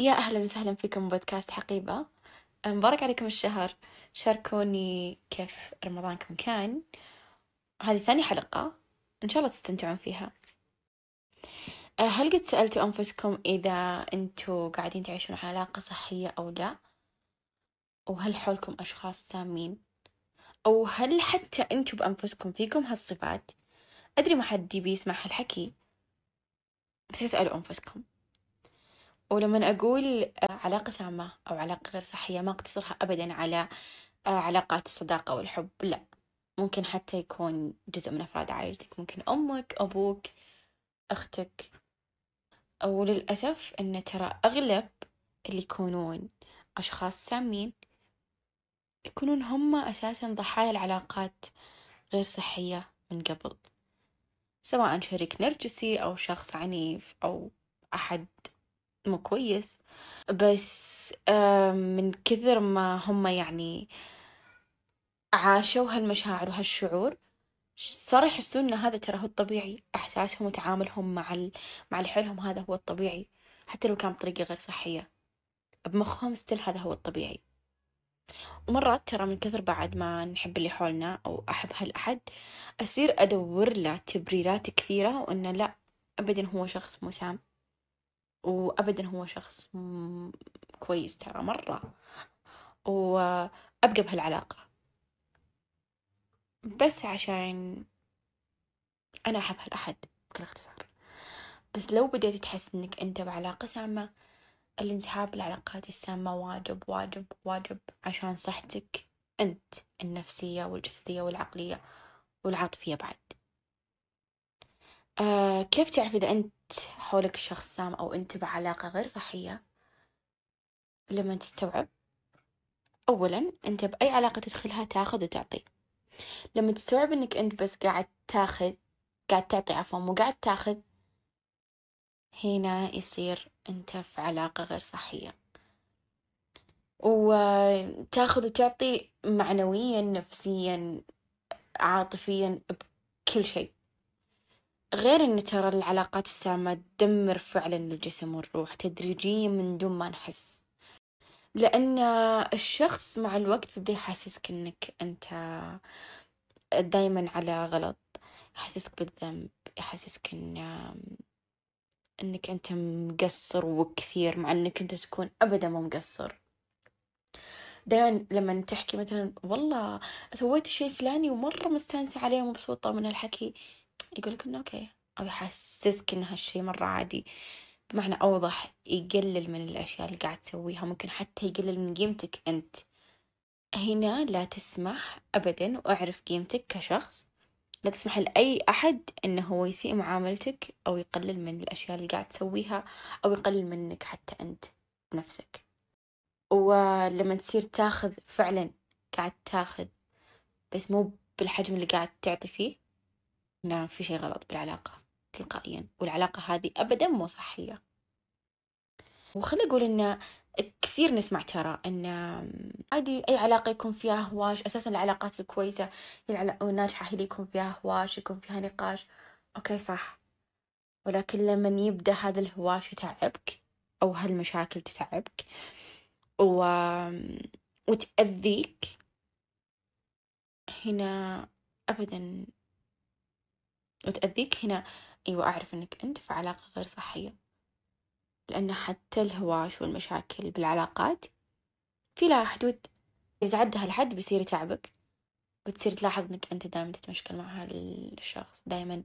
يا أهلا وسهلا فيكم بودكاست حقيبة. مبارك عليكم الشهر. شاركوني كيف رمضانكم كان. هذه ثاني حلقة. إن شاء الله تستمتعون فيها. أه، هل قد سألتوا أنفسكم إذا أنتوا قاعدين تعيشون علاقة صحية أو لا؟ وهل حولكم أشخاص سامين؟ أو هل حتى أنتوا بأنفسكم فيكم هالصفات؟ أدري ما حد يبي يسمع هالحكي بس اسألوا أنفسكم. ولما أقول علاقة سامة أو علاقة غير صحية ما أقتصرها أبدا على علاقات الصداقة والحب. لا ممكن حتى يكون جزء من أفراد عائلتك. ممكن أمك أبوك أختك. وللأسف أن ترى أغلب اللي يكونون أشخاص سامين يكونون هم أساسا ضحايا العلاقات غير صحية من قبل. سواء شريك نرجسي أو شخص عنيف أو أحد مو كويس. بس من كثر ما هم يعني عاشوا هالمشاعر وهالشعور صار يحسون إن هذا ترى هو الطبيعي. إحساسهم وتعاملهم مع ال... مع اللي حولهم هذا هو الطبيعي. حتى لو كان بطريقة غير صحية. بمخهم ستيل هذا هو الطبيعي. ومرات ترى من كثر بعد ما نحب اللي حولنا أو أحب هالأحد أصير أدور له تبريرات كثيرة وإنه لا أبدا هو شخص مسام وأبدا هو شخص كويس ترى مرة وأبقى بهالعلاقة. بس عشان أنا أحب هالأحد بكل اختصار بس لو بديت تحس إنك أنت بعلاقة سامة الانسحاب بالعلاقات السامة واجب واجب واجب عشان صحتك أنت النفسية والجسدية والعقلية والعاطفية بعد. آه كيف تعرف إذا أنت حولك شخص سام أو أنت بعلاقة غير صحية؟ لما تستوعب. أولا أنت بأي علاقة تدخلها تاخذ وتعطي. لما تستوعب أنك أنت بس قاعد تاخذ قاعد تعطي عفوا مو قاعد تاخذ هنا يصير أنت في علاقة غير صحية. وتاخذ وتعطي معنويا نفسيا عاطفيا بكل شيء. غير إن ترى العلاقات السامة تدمر فعلا الجسم والروح تدريجيا من دون ما نحس. لأن الشخص مع الوقت بده يحسسك إنك أنت دايما على غلط يحسسك بالذنب يحسسك إن إنك أنت مقصر وكثير مع إنك أنت تكون ابدا مو مقصر. دائما لما تحكي مثلا والله سويت الشيء الفلاني ومرة مستانسة عليه ومبسوطة من الحكي يقولك إنه okay أو يحسسك إن هالشي مرة عادي. بمعنى أوضح يقلل من الأشياء اللي قاعد تسويها. ممكن حتى يقلل من قيمتك أنت. هنا لا تسمح ابدا وأعرف قيمتك كشخص. لا تسمح لأي أحد إنه هو يسيء معاملتك أو يقلل من الأشياء اللي قاعد تسويها أو يقلل منك حتى أنت بنفسك. ولما تصير تاخذ فعلا قاعد تاخذ بس مو بالحجم اللي قاعد تعطي فيه. هنا في شي غلط بالعلاقة تلقائيا والعلاقة هذه أبدا مو صحية. وخلي أقول إن كثير نسمع ترى إن عادي أي علاقة يكون فيها هواش أساسا العلاقات الكويسة والناجحة هي اللي يكون فيها هواش يكون فيها نقاش. أوكي صح. ولكن لما يبدأ هذا الهواش يتعبك أو هالمشاكل تتعبك و... وتأذيك هنا أبدا وتأذيك هنا. أيوة أعرف إنك أنت في علاقة غير صحية. لأن حتى الهواش والمشاكل بالعلاقات في لها حدود. إذا تعدى هالحد بيصير يتعبك بتصير تلاحظ إنك أنت دائما تتمشكل مع هالشخص دائما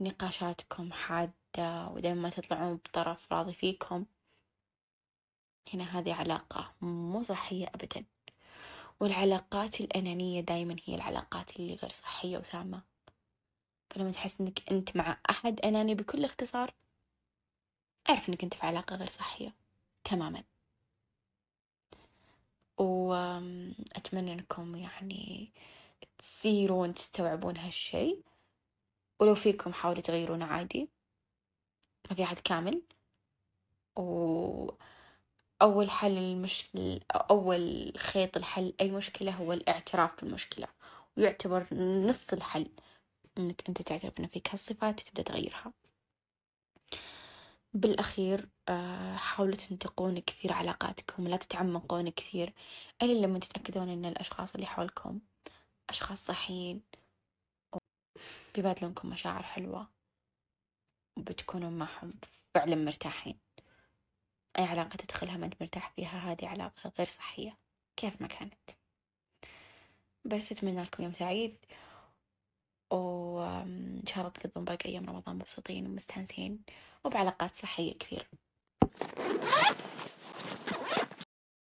نقاشاتكم حادة ودائما ما تطلعون بطرف راضي فيكم. هنا هذه علاقة مو صحية أبدا. والعلاقات الأنانية دائما هي العلاقات اللي غير صحية وسامة فلما تحس إنك أنت مع أحد أناني بكل اختصار أعرف إنك أنت في علاقة غير صحية تماما. وأتمنى إنكم يعني تصيرون تستوعبون هالشي ولو فيكم حاولوا تغيرونه عادي. ما في أحد كامل. وأول حل المشكلة أول خيط الحل أي مشكلة هو الاعتراف بالمشكلة. ويعتبر نص الحل. إنك أنت تعترف إن فيك هالصفات وتبدأ تغيرها. بالأخير آه، حاولوا تنتقون كثير علاقاتكم ولا تتعمقون كثير إلا لما تتأكدون إن الأشخاص اللي حولكم أشخاص صحيين. بيبادلونكم مشاعر حلوة وبتكونوا معهم فعلا مرتاحين. أي علاقة تدخلها ما أنت مرتاح فيها هذه علاقة غير صحية كيف ما كانت. بس أتمنى لكم يوم سعيد. وإن شاء الله تقضون باقي أيام رمضان مبسوطين ومستانسين وبعلاقات صحية كثير